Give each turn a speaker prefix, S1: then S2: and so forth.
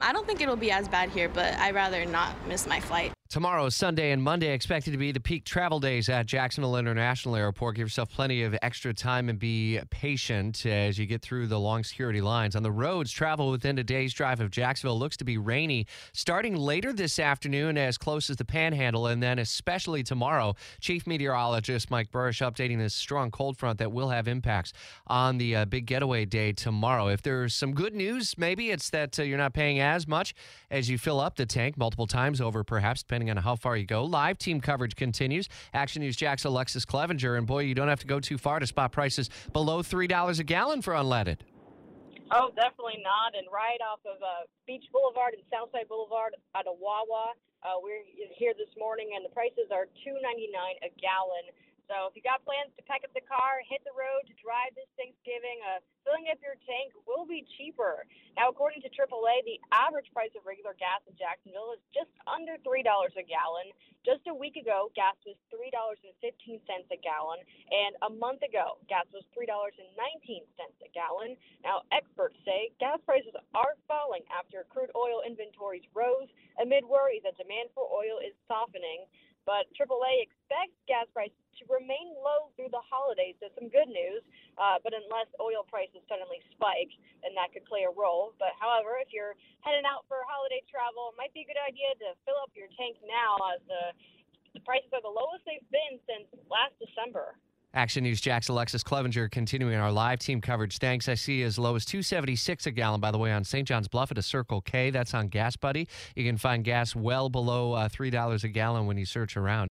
S1: I don't think it'll be as bad here, but I'd rather not miss my flight.
S2: Tomorrow, Sunday, and Monday expected to be the peak travel days at Jacksonville International Airport. Give yourself plenty of extra time and be patient as you get through the long security lines. On the roads, travel within a day's drive of Jacksonville looks to be rainy starting later this afternoon as close as the panhandle, and then especially tomorrow. Chief Meteorologist Mike Buresh updating this strong cold front that will have impacts on the uh, big getaway day tomorrow. If there's some good news, maybe it's that uh, you're not paying as much as you fill up the tank multiple times over, perhaps, depending on how far you go. Live team coverage continues. Action News Jax Alexus Cleavenger. And boy, you don't have to go too far to spot prices below $3 a gallon for unleaded.
S3: Oh, definitely not. And right off of uh, Beach Boulevard and Southside Boulevard out of Wawa, uh, we're here this morning, and the prices are two ninety nine a gallon. So if you got plans to pack up the car, hit the road to drive Thanksgiving, uh, filling up your tank will be cheaper. Now, according to AAA, the average price of regular gas in Jacksonville is just under $3 a gallon. Just a week ago, gas was $3.15 a gallon, and a month ago, gas was $3.19 a gallon. Now, experts say gas prices are falling after crude oil inventories rose amid worries that demand for oil is softening. But AAA expects gas prices to remain low through So some good news. Uh, but unless oil prices suddenly spike, then that could play a role. But however, if you're heading out for holiday travel, it might be a good idea to fill up your tank now as the the prices are the lowest they've been since last December.
S2: Action News Jax Alexus Cleavenger continuing our live team coverage. Thanks. I see as low as 276 a gallon, by the way, on St. John's Bluff at a Circle K. That's on Gas Buddy. You can find gas well below uh, $3 a gallon when you search around.